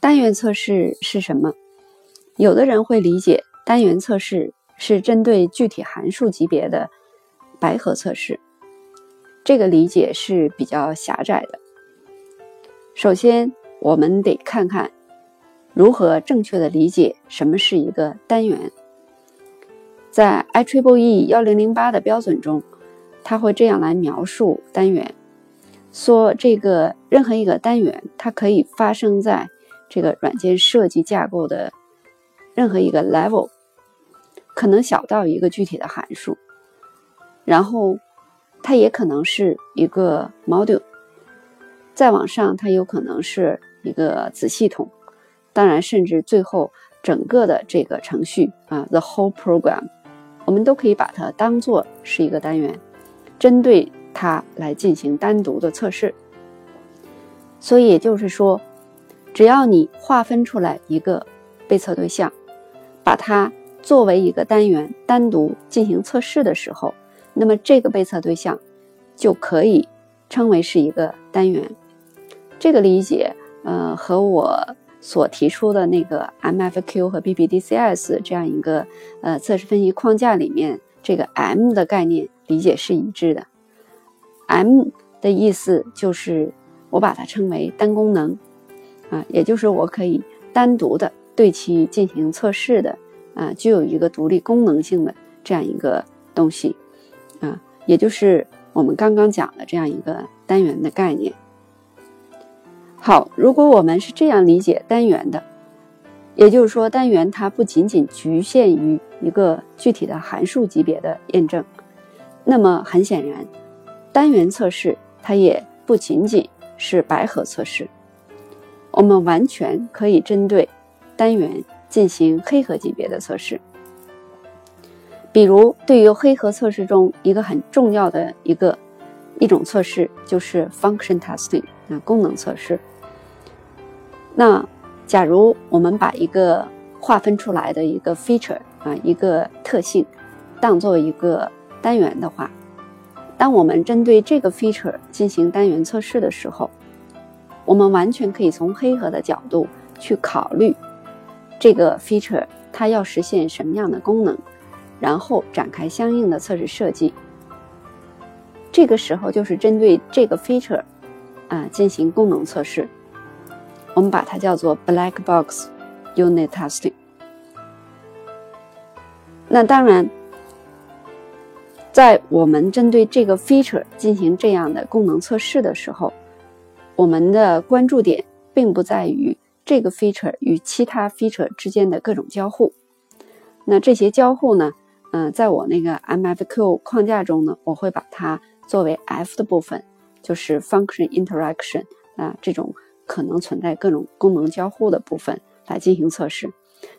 单元测试是什么？有的人会理解单元测试是针对具体函数级别的白盒测试，这个理解是比较狭窄的。首先，我们得看看如何正确的理解什么是一个单元。在 IEEE 幺零零八的标准中，它会这样来描述单元：说这个任何一个单元，它可以发生在这个软件设计架构的任何一个 level，可能小到一个具体的函数，然后它也可能是一个 module，再往上它有可能是一个子系统，当然甚至最后整个的这个程序啊，the whole program。我们都可以把它当做是一个单元，针对它来进行单独的测试。所以也就是说，只要你划分出来一个被测对象，把它作为一个单元单独进行测试的时候，那么这个被测对象就可以称为是一个单元。这个理解，呃，和我。所提出的那个 MFQ 和 B B D C S 这样一个呃测试分析框架里面，这个 M 的概念理解是一致的。M 的意思就是我把它称为单功能啊，也就是我可以单独的对其进行测试的啊，具有一个独立功能性的这样一个东西啊，也就是我们刚刚讲的这样一个单元的概念。好，如果我们是这样理解单元的，也就是说，单元它不仅仅局限于一个具体的函数级别的验证，那么很显然，单元测试它也不仅仅是白盒测试，我们完全可以针对单元进行黑盒级别的测试。比如，对于黑盒测试中一个很重要的一个一种测试，就是 function testing。那功能测试。那假如我们把一个划分出来的一个 feature 啊，一个特性，当做一个单元的话，当我们针对这个 feature 进行单元测试的时候，我们完全可以从黑盒的角度去考虑这个 feature 它要实现什么样的功能，然后展开相应的测试设计。这个时候就是针对这个 feature。啊，进行功能测试，我们把它叫做 black box unit testing。那当然，在我们针对这个 feature 进行这样的功能测试的时候，我们的关注点并不在于这个 feature 与其他 feature 之间的各种交互。那这些交互呢，嗯，在我那个 MFQ 框架中呢，我会把它作为 F 的部分。就是 function interaction 啊，这种可能存在各种功能交互的部分来进行测试。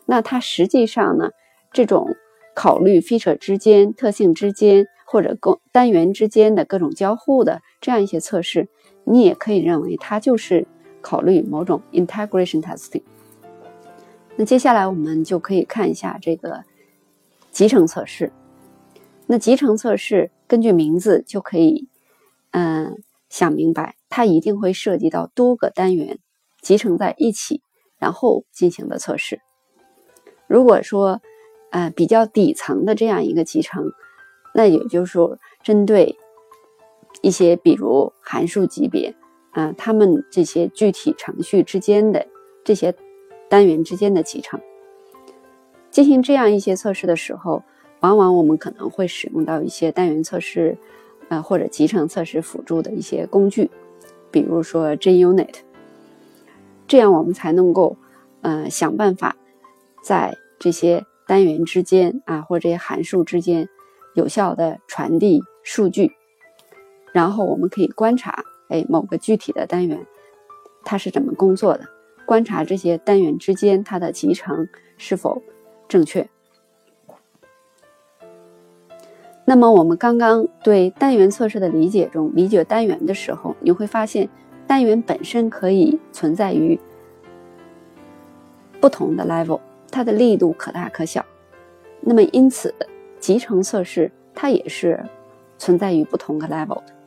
那它实际上呢，这种考虑 feature 之间、特性之间或者功单元之间的各种交互的这样一些测试，你也可以认为它就是考虑某种 integration testing。那接下来我们就可以看一下这个集成测试。那集成测试根据名字就可以，嗯。想明白，它一定会涉及到多个单元集成在一起，然后进行的测试。如果说，呃，比较底层的这样一个集成，那也就是说，针对一些比如函数级别，啊，它们这些具体程序之间的这些单元之间的集成，进行这样一些测试的时候，往往我们可能会使用到一些单元测试。啊，或者集成测试辅助的一些工具，比如说 JUnit，这样我们才能够，呃，想办法在这些单元之间啊，或者这些函数之间有效的传递数据，然后我们可以观察，哎，某个具体的单元它是怎么工作的，观察这些单元之间它的集成是否正确。那么我们刚刚对单元测试的理解中，理解单元的时候，你会发现单元本身可以存在于不同的 level，它的力度可大可小。那么因此，集成测试它也是存在于不同的 level 的。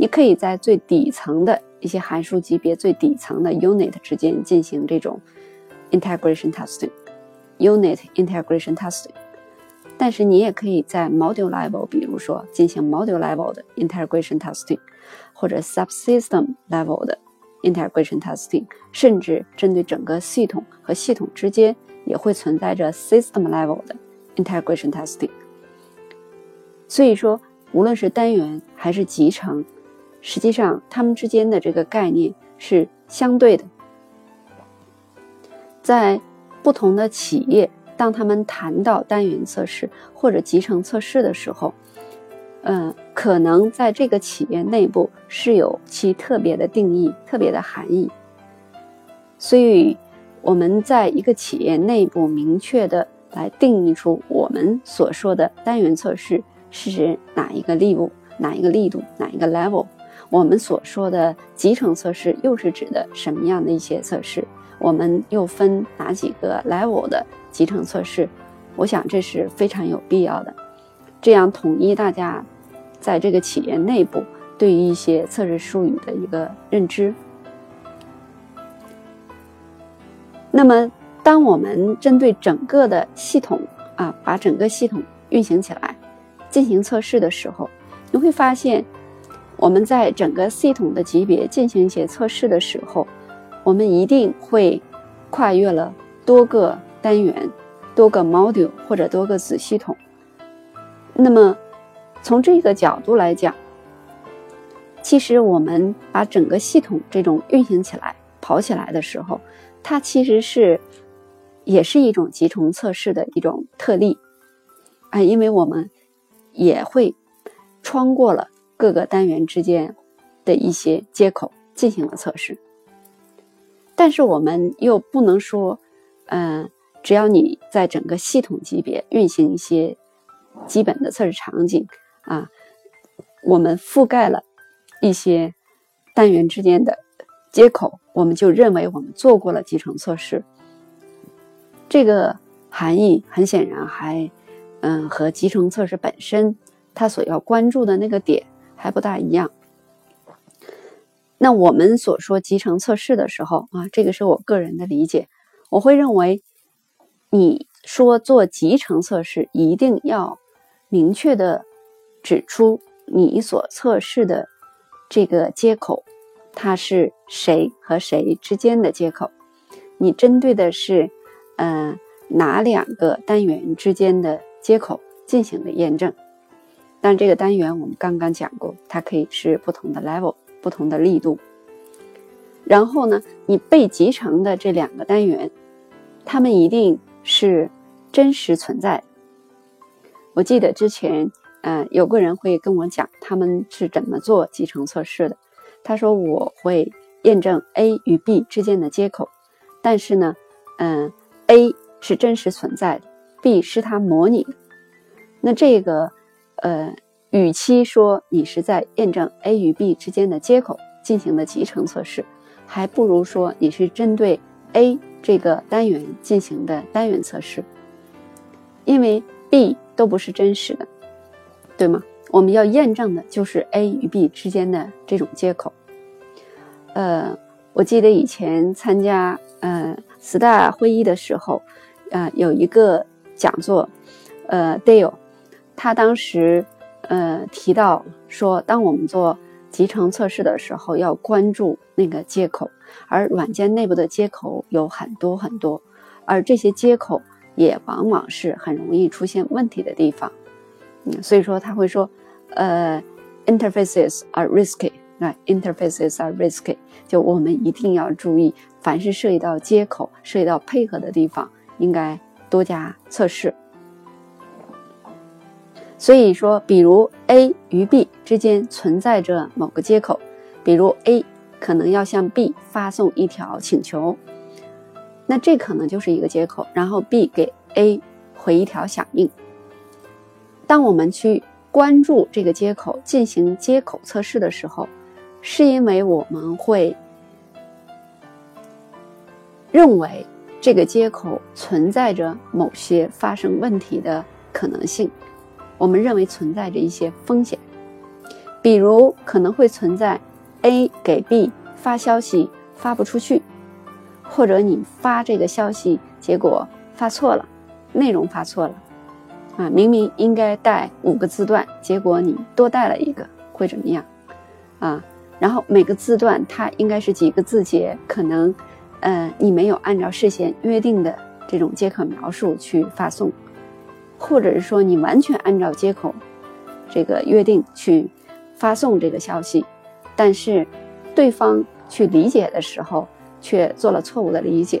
你可以在最底层的一些函数级别最底层的 unit 之间进行这种 integration testing，unit integration testing。但是你也可以在 module level，比如说进行 module level 的 integration testing，或者 subsystem level 的 integration testing，甚至针对整个系统和系统之间也会存在着 system level 的 integration testing。所以说，无论是单元还是集成，实际上它们之间的这个概念是相对的，在不同的企业。当他们谈到单元测试或者集成测试的时候，嗯，可能在这个企业内部是有其特别的定义、特别的含义。所以，我们在一个企业内部明确的来定义出我们所说的单元测试是指哪一个力度、哪一个力度、哪一个 level，我们所说的集成测试又是指的什么样的一些测试？我们又分哪几个 level 的？集成测试，我想这是非常有必要的，这样统一大家在这个企业内部对于一些测试术语的一个认知。那么，当我们针对整个的系统啊，把整个系统运行起来进行测试的时候，你会发现，我们在整个系统的级别进行一些测试的时候，我们一定会跨越了多个。单元、多个 module 或者多个子系统，那么从这个角度来讲，其实我们把整个系统这种运行起来、跑起来的时候，它其实是也是一种集成测试的一种特例啊，因为我们也会穿过了各个单元之间的一些接口进行了测试，但是我们又不能说，嗯。只要你在整个系统级别运行一些基本的测试场景啊，我们覆盖了一些单元之间的接口，我们就认为我们做过了集成测试。这个含义很显然还嗯和集成测试本身它所要关注的那个点还不大一样。那我们所说集成测试的时候啊，这个是我个人的理解，我会认为。你说做集成测试，一定要明确的指出你所测试的这个接口，它是谁和谁之间的接口？你针对的是，嗯，哪两个单元之间的接口进行的验证？但这个单元我们刚刚讲过，它可以是不同的 level、不同的力度。然后呢，你被集成的这两个单元，它们一定。是真实存在。我记得之前，嗯，有个人会跟我讲他们是怎么做集成测试的。他说我会验证 A 与 B 之间的接口，但是呢，嗯，A 是真实存在的，B 是它模拟的。那这个，呃，与其说你是在验证 A 与 B 之间的接口进行的集成测试，还不如说你是针对 A。这个单元进行的单元测试，因为 B 都不是真实的，对吗？我们要验证的就是 A 与 B 之间的这种接口。呃，我记得以前参加呃 Sta 会议的时候，呃，有一个讲座，呃，Dale，他当时呃提到说，当我们做集成测试的时候，要关注那个接口。而软件内部的接口有很多很多，而这些接口也往往是很容易出现问题的地方。嗯，所以说他会说，呃，interfaces are risky，啊，interfaces are risky，就我们一定要注意，凡是涉及到接口、涉及到配合的地方，应该多加测试。所以说，比如 A 与 B 之间存在着某个接口，比如 A。可能要向 B 发送一条请求，那这可能就是一个接口，然后 B 给 A 回一条响应。当我们去关注这个接口进行接口测试的时候，是因为我们会认为这个接口存在着某些发生问题的可能性，我们认为存在着一些风险，比如可能会存在。A 给 B 发消息发不出去，或者你发这个消息结果发错了，内容发错了，啊，明明应该带五个字段，结果你多带了一个，会怎么样？啊，然后每个字段它应该是几个字节，可能，呃，你没有按照事先约定的这种接口描述去发送，或者是说你完全按照接口这个约定去发送这个消息，但是。对方去理解的时候，却做了错误的理解，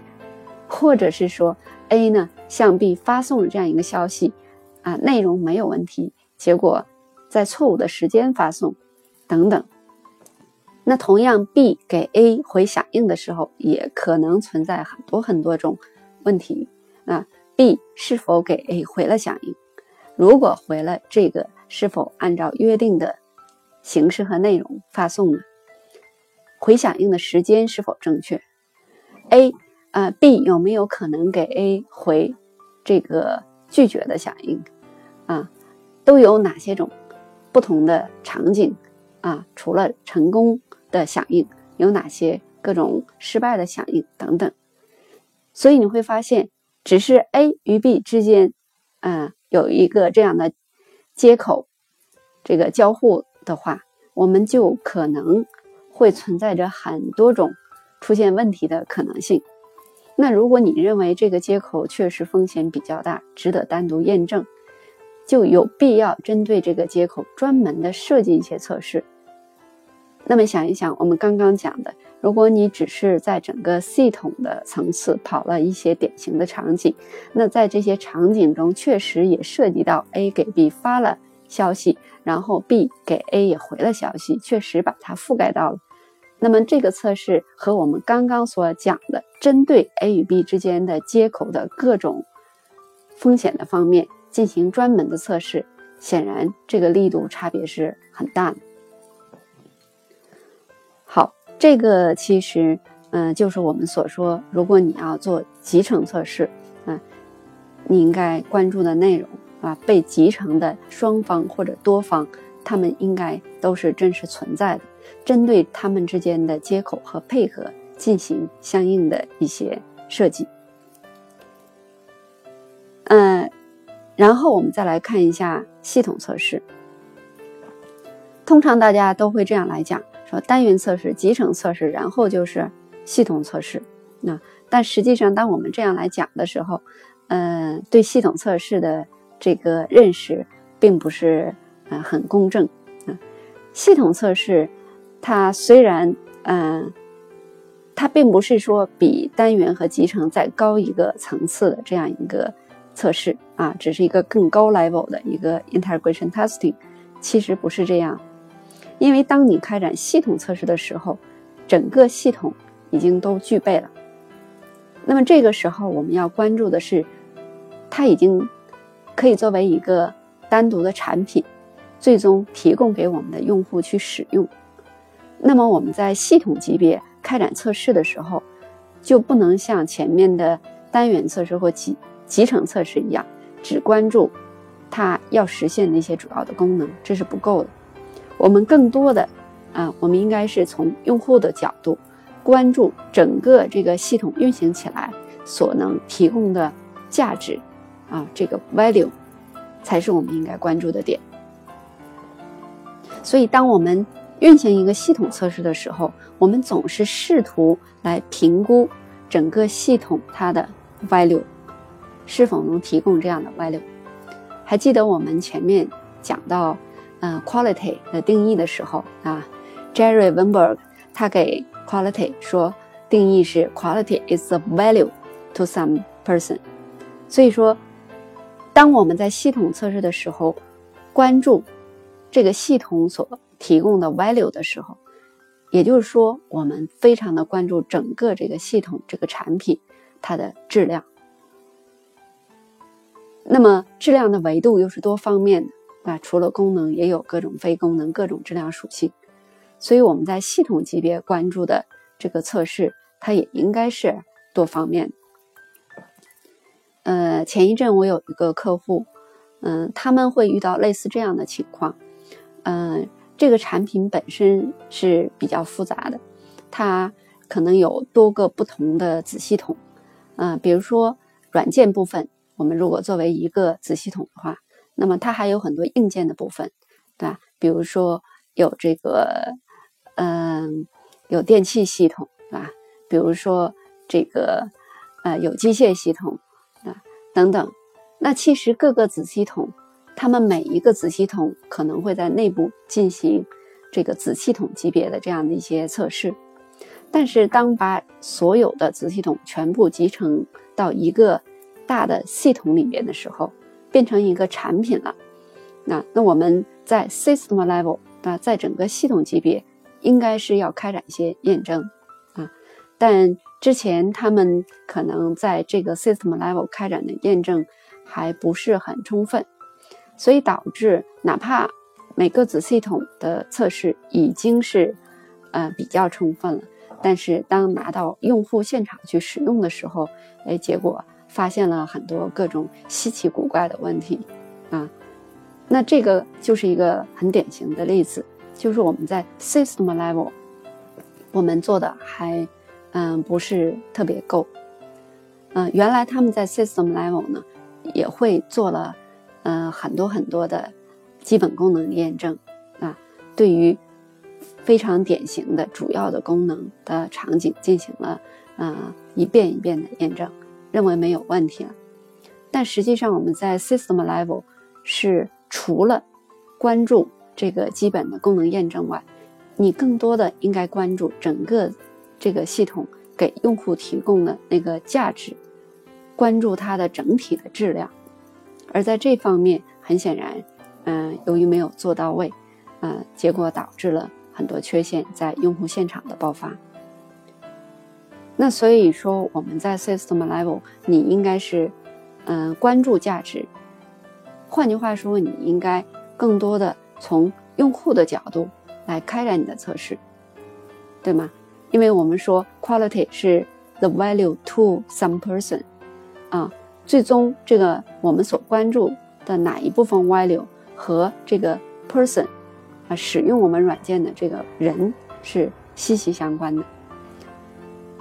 或者是说 A 呢向 B 发送了这样一个消息，啊，内容没有问题，结果在错误的时间发送，等等。那同样 B 给 A 回响应的时候，也可能存在很多很多种问题。啊，B 是否给 A 回了响应？如果回了，这个是否按照约定的形式和内容发送呢？回响应的时间是否正确？A，呃，B 有没有可能给 A 回这个拒绝的响应？啊，都有哪些种不同的场景？啊，除了成功的响应，有哪些各种失败的响应等等？所以你会发现，只是 A 与 B 之间，嗯，有一个这样的接口，这个交互的话，我们就可能。会存在着很多种出现问题的可能性。那如果你认为这个接口确实风险比较大，值得单独验证，就有必要针对这个接口专门的设计一些测试。那么想一想，我们刚刚讲的，如果你只是在整个系统的层次跑了一些典型的场景，那在这些场景中确实也涉及到 A 给 B 发了消息，然后 B 给 A 也回了消息，确实把它覆盖到了。那么这个测试和我们刚刚所讲的针对 A 与 B 之间的接口的各种风险的方面进行专门的测试，显然这个力度差别是很大的。这个其实嗯就是我们所说，如果你要做集成测试，嗯，你应该关注的内容啊，被集成的双方或者多方，他们应该都是真实存在的。针对他们之间的接口和配合进行相应的一些设计，嗯，然后我们再来看一下系统测试。通常大家都会这样来讲，说单元测试、集成测试，然后就是系统测试。那但实际上，当我们这样来讲的时候，嗯，对系统测试的这个认识并不是嗯很公正。嗯，系统测试。它虽然，嗯，它并不是说比单元和集成再高一个层次的这样一个测试啊，只是一个更高 level 的一个 integration testing，其实不是这样，因为当你开展系统测试的时候，整个系统已经都具备了，那么这个时候我们要关注的是，它已经可以作为一个单独的产品，最终提供给我们的用户去使用。那么我们在系统级别开展测试的时候，就不能像前面的单元测试或集集成测试一样，只关注它要实现的一些主要的功能，这是不够的。我们更多的啊，我们应该是从用户的角度关注整个这个系统运行起来所能提供的价值啊，这个 value 才是我们应该关注的点。所以，当我们运行一个系统测试的时候，我们总是试图来评估整个系统它的 value 是否能提供这样的 value。还记得我们前面讲到，嗯，quality 的定义的时候啊，Jerry Weinberg 他给 quality 说定义是 quality is the value to some person。所以说，当我们在系统测试的时候，关注这个系统所提供的 value 的时候，也就是说，我们非常的关注整个这个系统、这个产品它的质量。那么，质量的维度又是多方面的啊，除了功能，也有各种非功能、各种质量属性。所以，我们在系统级别关注的这个测试，它也应该是多方面。呃，前一阵我有一个客户，嗯，他们会遇到类似这样的情况，嗯。这个产品本身是比较复杂的，它可能有多个不同的子系统，嗯，比如说软件部分，我们如果作为一个子系统的话，那么它还有很多硬件的部分，对吧？比如说有这个，嗯，有电气系统，对吧？比如说这个，呃，有机械系统，啊，等等。那其实各个子系统，它们每一个子系统可能会在内部进行这个子系统级别的这样的一些测试。但是当把所有的子系统全部集成到一个大的系统里面的时候，变成一个产品了。那那我们在 system level 那，在整个系统级别，应该是要开展一些验证啊。但之前他们可能在这个 system level 开展的验证。还不是很充分，所以导致哪怕每个子系统的测试已经是呃比较充分了，但是当拿到用户现场去使用的时候，哎，结果发现了很多各种稀奇古怪的问题啊。那这个就是一个很典型的例子，就是我们在 system level 我们做的还嗯不是特别够，嗯，原来他们在 system level 呢。也会做了，嗯，很多很多的基本功能验证啊，对于非常典型的主要的功能的场景进行了，嗯，一遍一遍的验证，认为没有问题了。但实际上，我们在 system level 是除了关注这个基本的功能验证外，你更多的应该关注整个这个系统给用户提供的那个价值。关注它的整体的质量，而在这方面，很显然，嗯，由于没有做到位，嗯，结果导致了很多缺陷在用户现场的爆发。那所以说，我们在 system level，你应该是，嗯，关注价值。换句话说，你应该更多的从用户的角度来开展你的测试，对吗？因为我们说 quality 是 the value to some person。啊，最终这个我们所关注的哪一部分 value 和这个 person 啊，使用我们软件的这个人是息息相关的。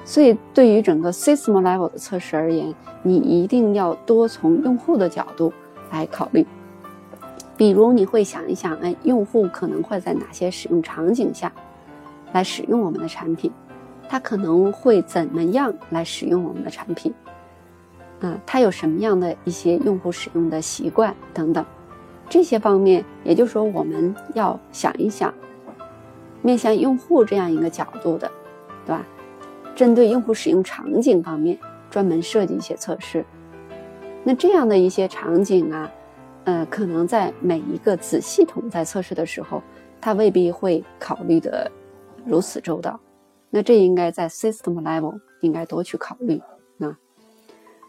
所以，对于整个 system level 的测试而言，你一定要多从用户的角度来考虑。比如，你会想一想，哎，用户可能会在哪些使用场景下来使用我们的产品？他可能会怎么样来使用我们的产品？啊，他有什么样的一些用户使用的习惯等等，这些方面，也就是说，我们要想一想，面向用户这样一个角度的，对吧？针对用户使用场景方面，专门设计一些测试。那这样的一些场景啊，呃，可能在每一个子系统在测试的时候，它未必会考虑的如此周到。那这应该在 system level 应该多去考虑啊。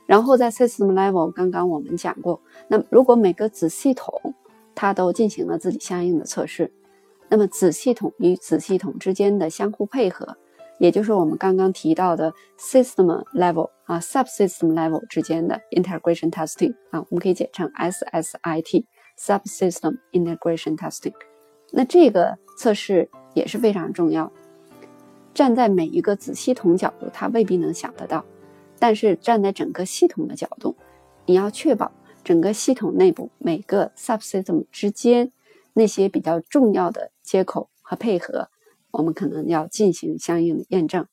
然后在 system level，刚刚我们讲过，那如果每个子系统它都进行了自己相应的测试，那么子系统与子系统之间的相互配合，也就是我们刚刚提到的 system level 啊 subsystem level 之间的 integration testing 啊，我们可以简称 SSIT，subsystem integration testing。那这个测试也是非常重要，站在每一个子系统角度，它未必能想得到。但是站在整个系统的角度，你要确保整个系统内部每个 subsystem 之间那些比较重要的接口和配合，我们可能要进行相应的验证。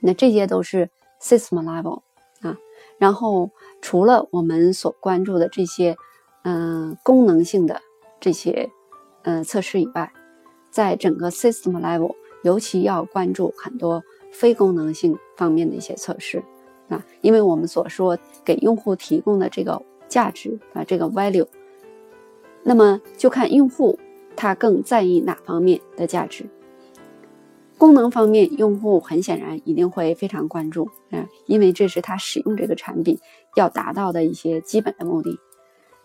那这些都是 system level 啊。然后除了我们所关注的这些嗯功能性的这些嗯测试以外，在整个 system level，尤其要关注很多非功能性方面的一些测试。啊，因为我们所说给用户提供的这个价值啊，这个 value，那么就看用户他更在意哪方面的价值。功能方面，用户很显然一定会非常关注啊，因为这是他使用这个产品要达到的一些基本的目的。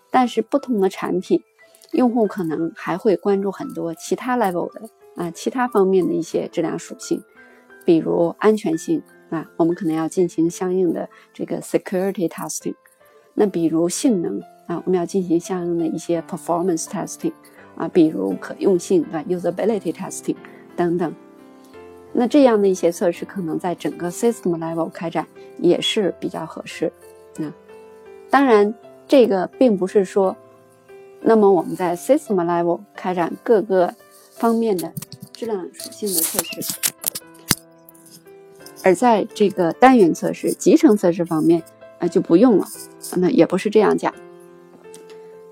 但是不同的产品，用户可能还会关注很多其他 level 的啊，其他方面的一些质量属性，比如安全性。啊，我们可能要进行相应的这个 security testing。那比如性能啊，我们要进行相应的一些 performance testing。啊，比如可用性对吧？usability testing 等等。那这样的一些测试，可能在整个 system level 开展也是比较合适。那当然，这个并不是说，那么我们在 system level 开展各个方面的质量属性的测试，而在这个单元测试、集成测试方面，啊就不用了。那也不是这样讲。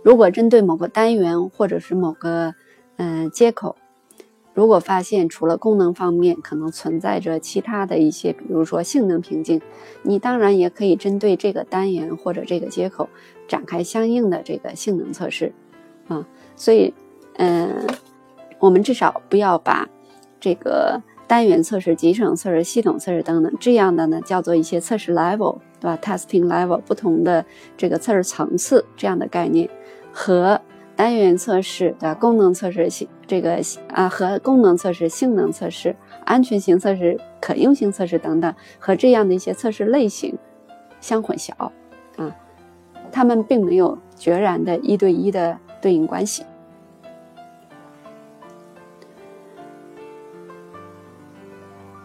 如果针对某个单元或者是某个嗯接口，如果发现除了功能方面可能存在着其他的一些，比如说性能瓶颈，你当然也可以针对这个单元或者这个接口展开相应的这个性能测试，啊，所以，嗯，我们至少不要把这个单元测试、集成测试、系统测试等等这样的呢叫做一些测试 level，对吧？testing level 不同的这个测试层次这样的概念和。单元测试的功能测试性，这个啊和功能测试、性能测试、安全性测试、可用性测试等等，和这样的一些测试类型相混淆啊，它们并没有决然的一对一的对应关系。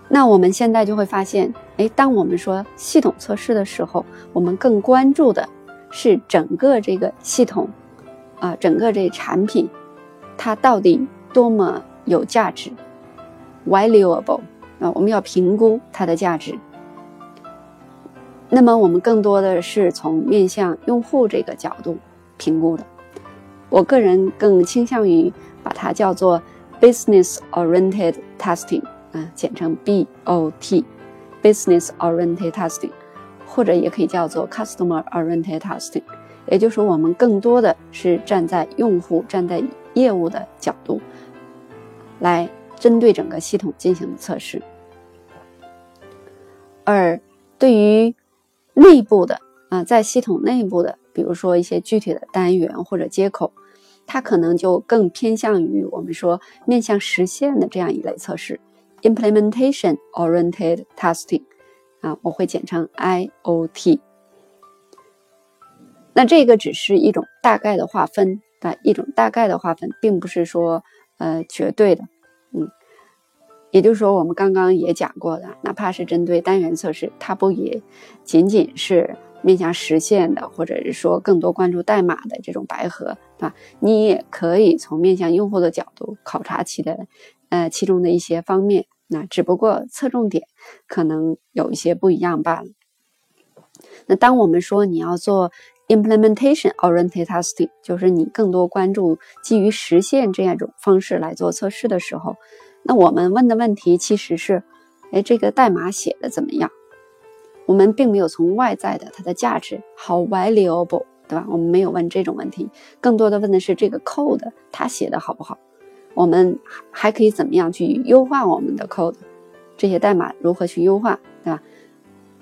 那我们现在就会发现，哎，当我们说系统测试的时候，我们更关注的是整个这个系统。啊，整个这产品，它到底多么有价值？valuable 啊，我们要评估它的价值。那么我们更多的是从面向用户这个角度评估的。我个人更倾向于把它叫做 business oriented testing 啊，简称 BOT，business oriented testing，或者也可以叫做 customer oriented testing。也就是，我们更多的是站在用户、站在业务的角度，来针对整个系统进行的测试。而对于内部的啊，在系统内部的，比如说一些具体的单元或者接口，它可能就更偏向于我们说面向实现的这样一类测试，implementation oriented testing，啊，我会简称 IOT。那这个只是一种大概的划分啊，一种大概的划分，并不是说呃绝对的，嗯，也就是说，我们刚刚也讲过的，哪怕是针对单元测试，它不也仅仅是面向实现的，或者是说更多关注代码的这种白盒，对吧？你也可以从面向用户的角度考察其的呃其中的一些方面，那只不过侧重点可能有一些不一样罢了。那当我们说你要做。Implementation-oriented testing 就是你更多关注基于实现这样一种方式来做测试的时候，那我们问的问题其实是：哎，这个代码写的怎么样？我们并没有从外在的它的价值，how valuable，对吧？我们没有问这种问题，更多的问的是这个 code 它写的好不好？我们还可以怎么样去优化我们的 code？这些代码如何去优化，对吧？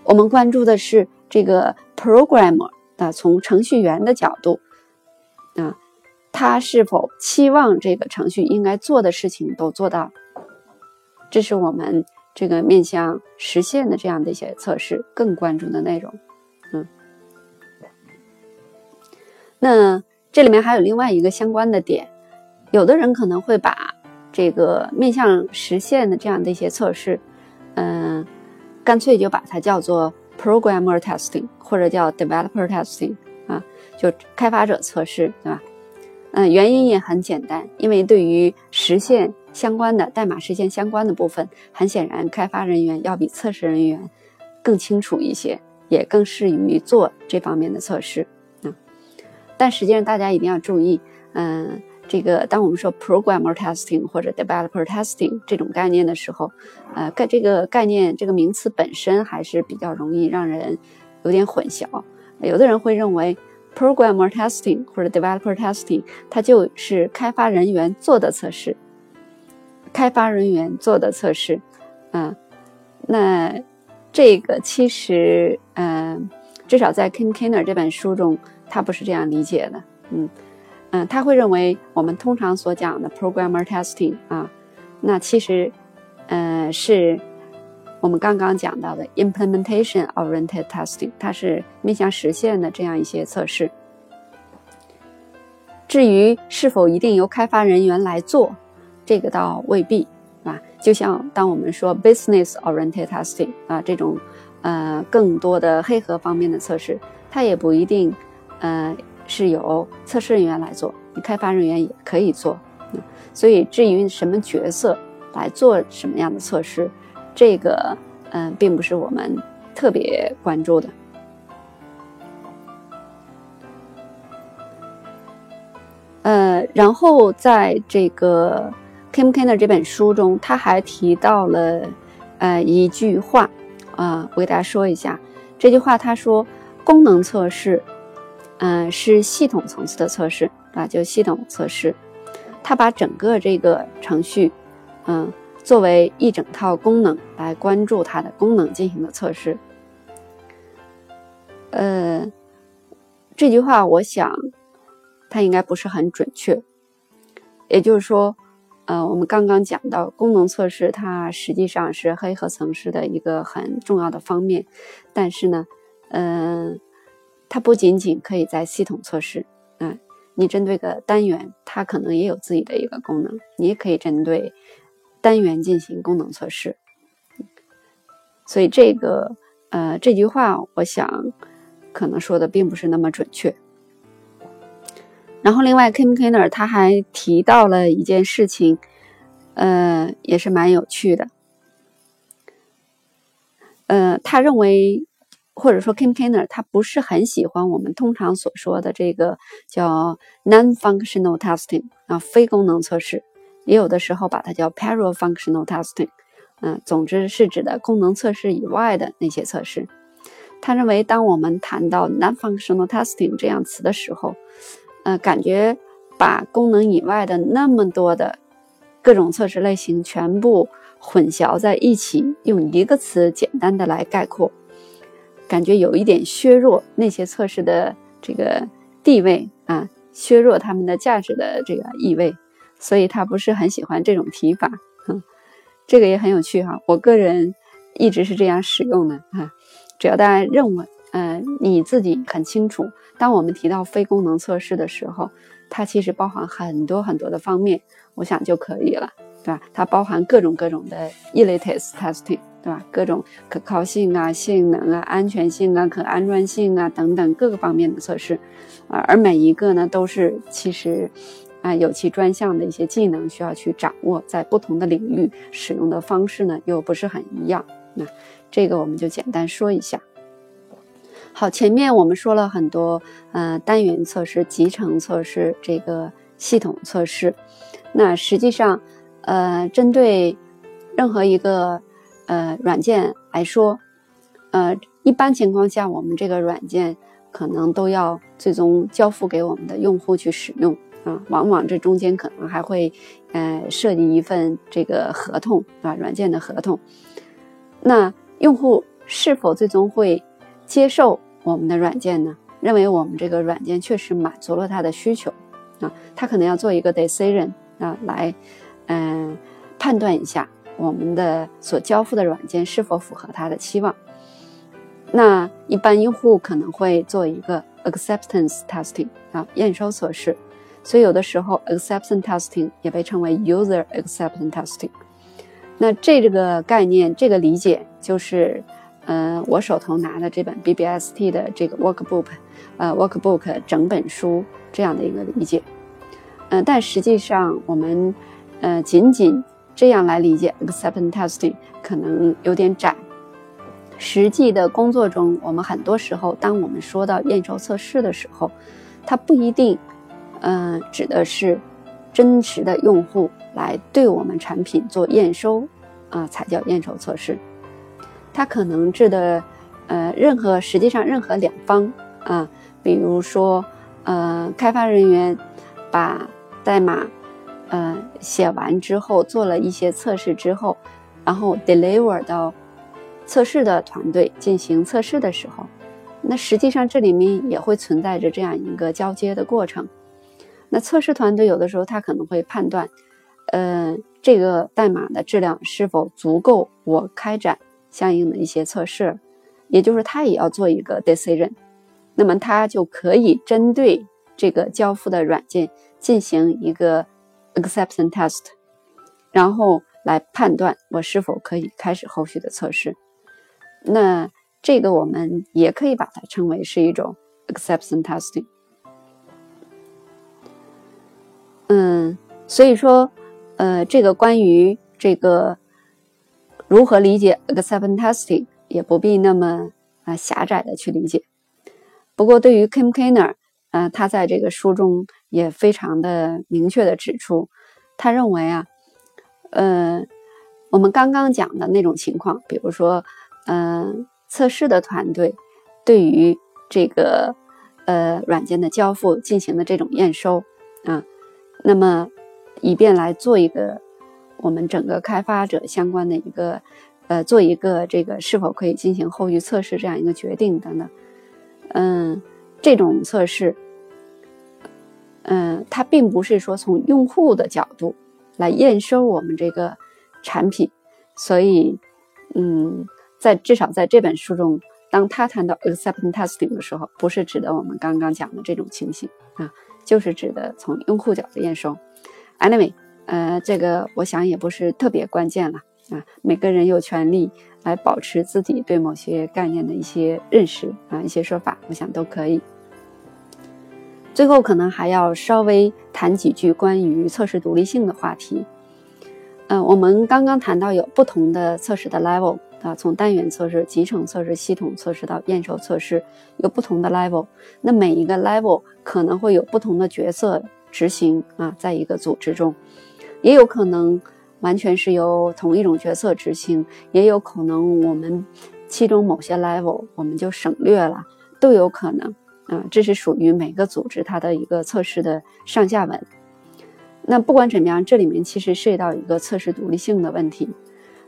我们关注的是这个 programmer。啊，从程序员的角度，啊，他是否期望这个程序应该做的事情都做到？这是我们这个面向实现的这样的一些测试更关注的内容。嗯，那这里面还有另外一个相关的点，有的人可能会把这个面向实现的这样的一些测试，嗯，干脆就把它叫做。Programmer testing 或者叫 Developer testing 啊，就开发者测试，对吧？嗯，原因也很简单，因为对于实现相关的代码实现相关的部分，很显然开发人员要比测试人员更清楚一些，也更适于做这方面的测试啊。但实际上，大家一定要注意，嗯。这个，当我们说 programmer testing 或者 developer testing 这种概念的时候，呃，概这个概念这个名词本身还是比较容易让人有点混淆。有的人会认为 programmer testing 或者 developer testing 它就是开发人员做的测试，开发人员做的测试，嗯，那这个其实，嗯，至少在 Kim Kiner 这本书中，他不是这样理解的，嗯。嗯，他会认为我们通常所讲的 programmer testing 啊，那其实，呃，是我们刚刚讲到的 implementation oriented testing，它是面向实现的这样一些测试。至于是否一定由开发人员来做，这个倒未必吧？就像当我们说 business oriented testing 啊这种，呃，更多的黑盒方面的测试，它也不一定，呃，是由测试人员来做，你开发人员也可以做。所以至于什么角色来做什么样的测试，这个，嗯，并不是我们特别关注的。呃，然后在这个 Kim Kinner 这本书中，他还提到了呃一句话啊，我给大家说一下这句话。他说，功能测试，嗯，是系统层次的测试啊，就系统测试。他把整个这个程序，嗯，作为一整套功能来关注它的功能进行的测试。呃，这句话我想。它应该不是很准确，也就是说，呃，我们刚刚讲到功能测试，它实际上是黑盒层式的一个很重要的方面。但是呢，嗯，它不仅仅可以在系统测试，嗯，你针对个单元，它可能也有自己的一个功能，你也可以针对单元进行功能测试。所以这个，呃，这句话，我想可能说的并不是那么准确。然后，另外，Kim Kenner 他还提到了一件事情，呃，也是蛮有趣的。呃，他认为，或者说 Kim Kenner 他不是很喜欢我们通常所说的这个叫 non-functional testing 啊，非功能测试，也有的时候把它叫 para-functional testing，嗯，总之是指的功能测试以外的那些测试。他认为，当我们谈到 non-functional testing 这样词的时候，呃，感觉把功能以外的那么多的各种测试类型全部混淆在一起，用一个词简单的来概括，感觉有一点削弱那些测试的这个地位啊，削弱他们的价值的这个意味，所以他不是很喜欢这种提法。哼，这个也很有趣哈，我个人一直是这样使用的哈，只要大家认为。嗯，你自己很清楚，当我们提到非功能测试的时候，它其实包含很多很多的方面，我想就可以了，对吧？它包含各种各种的 e l i t e testing，对吧？各种可靠性啊、性能啊、安全性啊、可安装性啊等等各个方面的测试，啊，而每一个呢都是其实啊有其专项的一些技能需要去掌握，在不同的领域使用的方式呢又不是很一样，那这个我们就简单说一下。好，前面我们说了很多，呃，单元测试、集成测试、这个系统测试。那实际上，呃，针对任何一个呃软件来说，呃，一般情况下，我们这个软件可能都要最终交付给我们的用户去使用啊。往往这中间可能还会，呃，设计一份这个合同啊，软件的合同。那用户是否最终会？接受我们的软件呢？认为我们这个软件确实满足了他的需求啊，他可能要做一个 decision 啊，来嗯判断一下我们的所交付的软件是否符合他的期望。那一般用户可能会做一个 acceptance testing 啊，验收测试。所以有的时候 acceptance testing 也被称为 user acceptance testing。那这个概念，这个理解就是。嗯，我手头拿的这本 BBST 的这个 workbook，呃，workbook 整本书这样的一个理解，嗯，但实际上我们，呃，仅仅这样来理解 acceptance testing 可能有点窄。实际的工作中，我们很多时候，当我们说到验收测试的时候，它不一定，嗯，指的是真实的用户来对我们产品做验收，啊，才叫验收测试。它可能指的，呃，任何实际上任何两方啊，比如说，呃，开发人员把代码，呃，写完之后做了一些测试之后，然后 deliver 到测试的团队进行测试的时候，那实际上这里面也会存在着这样一个交接的过程。那测试团队有的时候他可能会判断，呃，这个代码的质量是否足够我开展。相应的一些测试，也就是他也要做一个 decision，那么他就可以针对这个交付的软件进行一个 acceptance test，然后来判断我是否可以开始后续的测试。那这个我们也可以把它称为是一种 exception testing。嗯，所以说，呃，这个关于这个如何理解 exception testing，也不必那么啊狭窄的去理解。不过，对于 Kim Kiner，呃，他在这个书中也非常的明确的指出，他认为啊，呃，我们刚刚讲的那种情况，比如说，嗯，测试的团队对于这个呃软件的交付进行的这种验收啊。那么，以便来做一个我们整个开发者相关的一个，呃，做一个这个是否可以进行后续测试这样一个决定等等，嗯，这种测试，嗯，它并不是说从用户的角度来验收我们这个产品，所以，嗯，在至少在这本书中，当他谈到 acceptance testing 的时候，不是指的我们刚刚讲的这种情形啊。就是指的从用户角度验收，anyway，呃，这个我想也不是特别关键了啊。每个人有权利来保持自己对某些概念的一些认识啊，一些说法，我想都可以。最后可能还要稍微谈几句关于测试独立性的话题。嗯，我们刚刚谈到有不同的测试的 level。啊，从单元测试、集成测试、系统测试到验收测试，有不同的 level。那每一个 level 可能会有不同的角色执行啊，在一个组织中，也有可能完全是由同一种角色执行，也有可能我们其中某些 level 我们就省略了，都有可能啊。这是属于每个组织它的一个测试的上下文。那不管怎么样，这里面其实涉及到一个测试独立性的问题。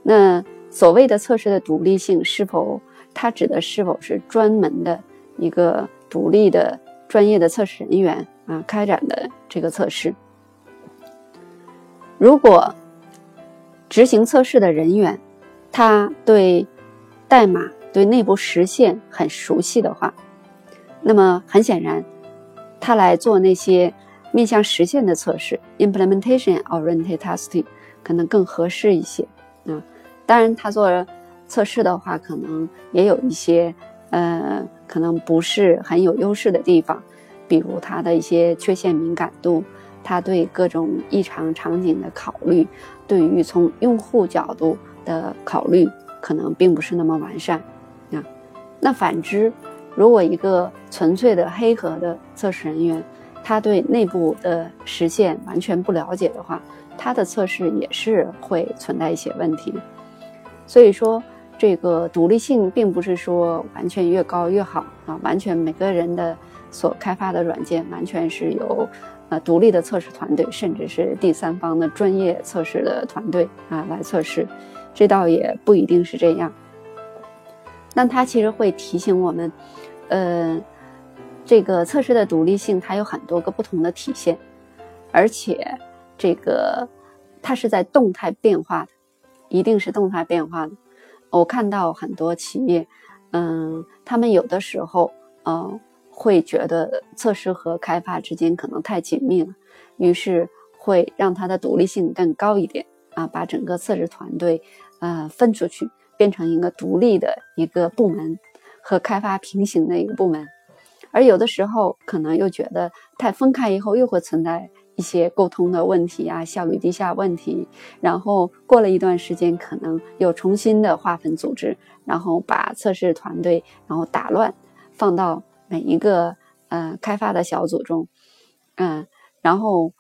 那所谓的测试的独立性，是否它指的是否是专门的一个独立的专业的测试人员啊开展的这个测试？如果执行测试的人员他对代码、对内部实现很熟悉的话，那么很显然，他来做那些面向实现的测试 （implementation-oriented testing） 可能更合适一些啊。当然，他做测试的话，可能也有一些，呃，可能不是很有优势的地方，比如他的一些缺陷敏感度，他对各种异常场景的考虑，对于从用户角度的考虑，可能并不是那么完善啊。那反之，如果一个纯粹的黑盒的测试人员，他对内部的实现完全不了解的话，他的测试也是会存在一些问题。所以说，这个独立性并不是说完全越高越好啊，完全每个人的所开发的软件完全是由呃独立的测试团队，甚至是第三方的专业测试的团队啊来测试，这倒也不一定是这样。但它其实会提醒我们，呃，这个测试的独立性它有很多个不同的体现，而且这个它是在动态变化的。一定是动态变化的。我看到很多企业，嗯，他们有的时候，呃，会觉得测试和开发之间可能太紧密了，于是会让它的独立性更高一点啊，把整个测试团队，呃，分出去，变成一个独立的一个部门，和开发平行的一个部门。而有的时候，可能又觉得太分开以后，又会存在。一些沟通的问题啊，效率低下问题，然后过了一段时间，可能又重新的划分组织，然后把测试团队然后打乱，放到每一个呃开发的小组中，嗯，然后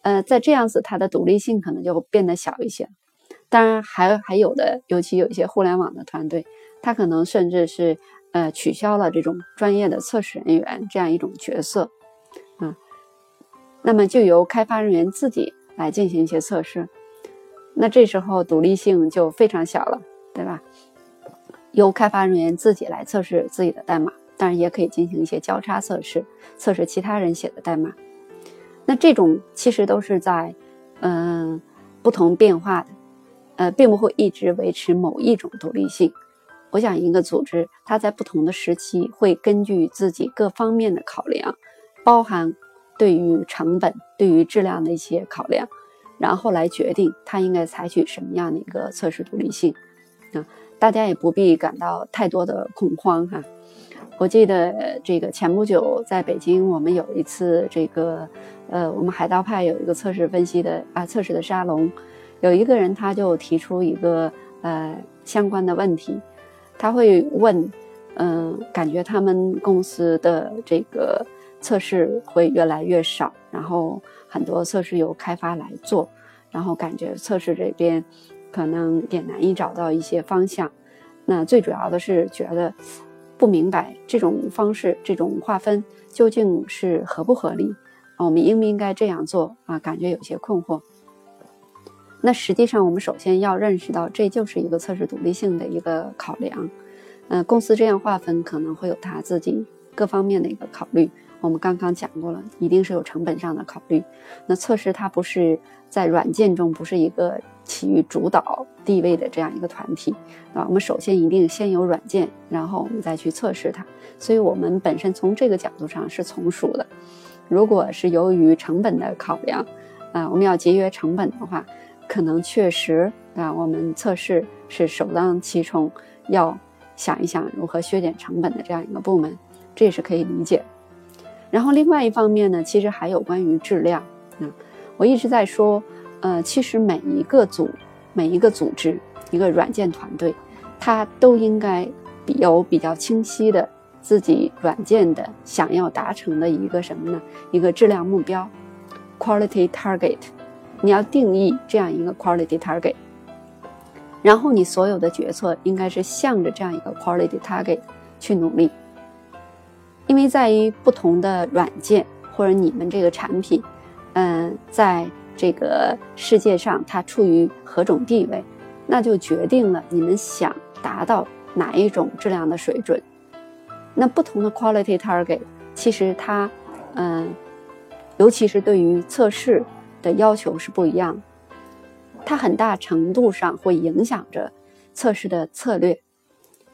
呃在这样子，它的独立性可能就变得小一些。当然，还还有的，尤其有一些互联网的团队，它可能甚至是呃取消了这种专业的测试人员这样一种角色。啊那么就由开发人员自己来进行一些测试，那这时候独立性就非常小了，对吧？由开发人员自己来测试自己的代码，当然也可以进行一些交叉测试，测试其他人写的代码。那这种其实都是在嗯不同变化的，呃，并不会一直维持某一种独立性。我想一个组织它在不同的时期会根据自己各方面的考量，包含。对于成本、对于质量的一些考量，然后来决定它应该采取什么样的一个测试独立性。啊，大家也不必感到太多的恐慌哈。我记得这个前不久在北京，我们有一次这个，呃，我们海盗派有一个测试分析的啊测试的沙龙，有一个人他就提出一个呃相关的问题，他会问，嗯，感觉他们公司的这个测试会越来越少，然后很多测试由开发来做，然后感觉测试这边可能也难以找到一些方向，那最主要的是觉得。不明白这种方式、这种划分究竟是合不合理啊？我们应不应该这样做啊？感觉有些困惑。那实际上，我们首先要认识到，这就是一个测试独立性的一个考量。嗯，公司这样划分可能会有他自己各方面的一个考虑。我们刚刚讲过了，一定是有成本上的考虑。那测试它不是在软件中不是一个。起于主导地位的这样一个团体啊，我们首先一定先有软件，然后我们再去测试它。所以，我们本身从这个角度上是从属的。如果是由于成本的考量啊，我们要节约成本的话，可能确实啊，我们测试是首当其冲要想一想如何削减成本的这样一个部门，这也是可以理解。然后，另外一方面呢，其实还有关于质量啊，我一直在说。呃，其实每一个组、每一个组织、一个软件团队，它都应该有比较清晰的自己软件的想要达成的一个什么呢？一个质量目标，quality target。你要定义这样一个 quality target，然后你所有的决策应该是向着这样一个 quality target 去努力。因为在于不同的软件或者你们这个产品，嗯，在这个世界上，它处于何种地位，那就决定了你们想达到哪一种质量的水准。那不同的 quality target，其实它，嗯，尤其是对于测试的要求是不一样，它很大程度上会影响着测试的策略。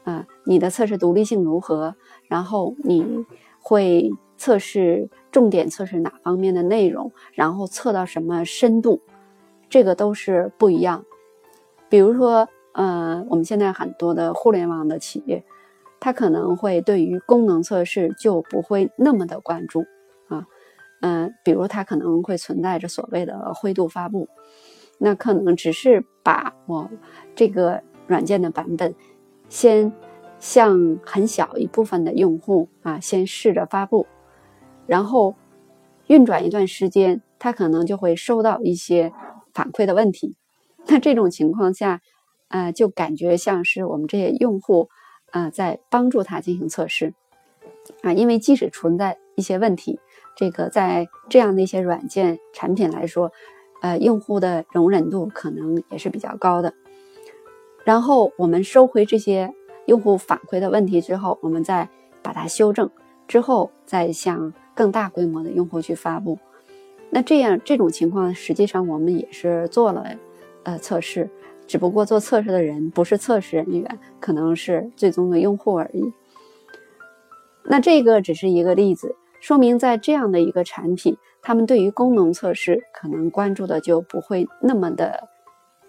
啊，你的测试独立性如何？然后你会测试。重点测试哪方面的内容，然后测到什么深度，这个都是不一样。比如说，呃，我们现在很多的互联网的企业，它可能会对于功能测试就不会那么的关注嗯，比如它可能会存在着所谓的灰度发布，那可能只是把我这个软件的版本先向很小一部分的用户啊，先试着发布。然后运转一段时间，它可能就会收到一些反馈的问题。那这种情况下，呃，就感觉像是我们这些用户，呃，在帮助他进行测试啊。因为即使存在一些问题，这个在这样的一些软件产品来说，呃，用户的容忍度可能也是比较高的。然后我们收回这些用户反馈的问题之后，我们再把它修正之后，再向。更大规模的用户去发布，那这样这种情况，实际上我们也是做了呃测试，只不过做测试的人不是测试人员，可能是最终的用户而已。那这个只是一个例子，说明在这样的一个产品，他们对于功能测试可能关注的就不会那么的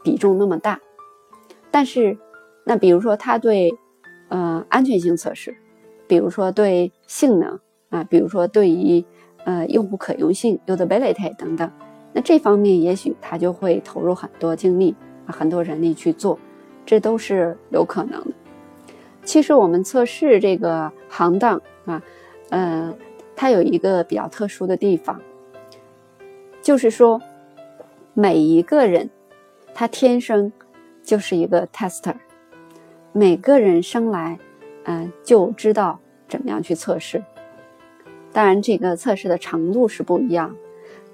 比重那么大。但是，那比如说他对呃安全性测试，比如说对性能。啊，比如说对于呃用户可用性 （usability） 等等，那这方面也许他就会投入很多精力啊，很多人力去做，这都是有可能的。其实我们测试这个行当啊，呃，它有一个比较特殊的地方，就是说每一个人他天生就是一个 tester，每个人生来嗯就知道怎么样去测试。当然，这个测试的程度是不一样。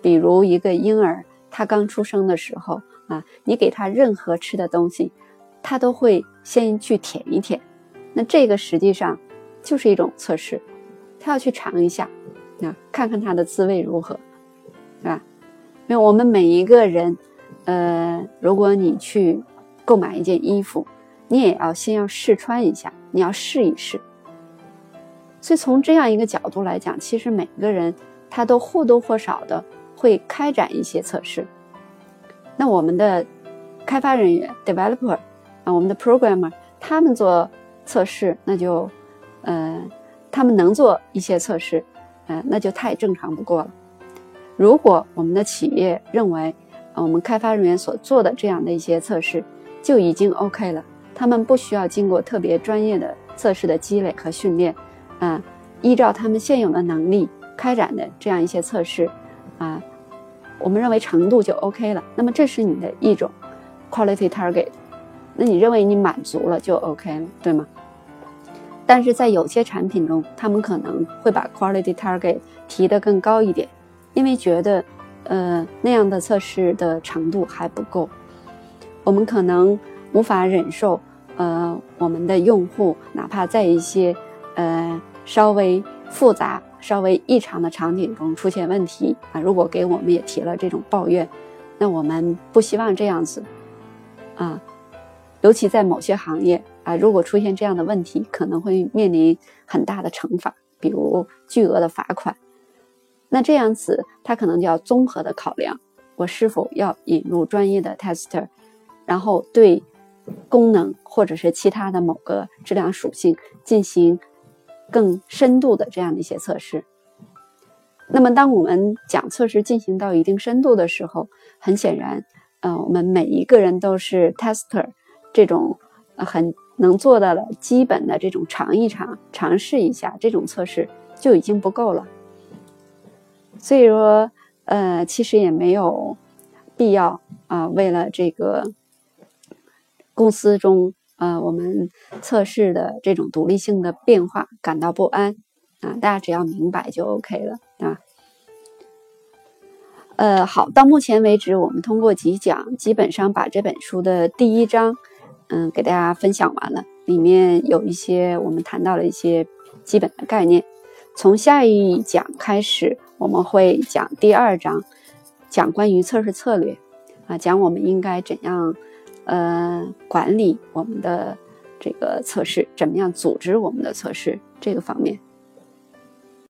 比如一个婴儿，他刚出生的时候啊，你给他任何吃的东西，他都会先去舔一舔。那这个实际上就是一种测试，他要去尝一下，啊，看看它的滋味如何，是吧？因为我们每一个人，呃，如果你去购买一件衣服，你也要先要试穿一下，你要试一试。所以从这样一个角度来讲，其实每个人他都或多或少的会开展一些测试，那我们的开发人员 developer 啊，我们的 programmer 他们做测试，那就呃，他们能做一些测试，呃，那就太正常不过了。如果我们的企业认为我们开发人员所做的这样的一些测试就已经 OK 了，他们不需要经过特别专业的测试的积累和训练，啊，依照他们现有的能力开展的这样一些测试，啊，我们认为程度就 OK 了。那么这是你的一种 quality target，那你认为你满足了就 OK 了，对吗？但是在有些产品中，他们可能会把 quality target 提得更高一点。因为觉得，呃，那样的测试的程度还不够，我们可能无法忍受，呃，我们的用户哪怕在一些，呃，稍微复杂、稍微异常的场景中出现问题啊，如果给我们也提了这种抱怨，那我们不希望这样子，啊，尤其在某些行业啊，如果出现这样的问题，可能会面临很大的惩罚，比如巨额的罚款。那这样子，他可能就要综合的考量，我是否要引入专业的 tester，然后对功能或者是其他的某个质量属性进行更深度的这样的一些测试。那么，当我们讲测试进行到一定深度的时候，很显然，呃，我们每一个人都是 tester，这种很能做到的基本的这种尝一尝、尝试一下这种测试就已经不够了。所以说，呃，其实也没有必要啊，为了这个公司中呃我们测试的这种独立性的变化感到不安啊，大家只要明白就 OK 了啊。呃，好，到目前为止，我们通过几讲，基本上把这本书的第一章，嗯，给大家分享完了，里面有一些我们谈到了一些基本的概念。从下一讲开始，我们会讲第二章，讲关于测试策略，啊，讲我们应该怎样，呃，管理我们的这个测试，怎么样组织我们的测试这个方面。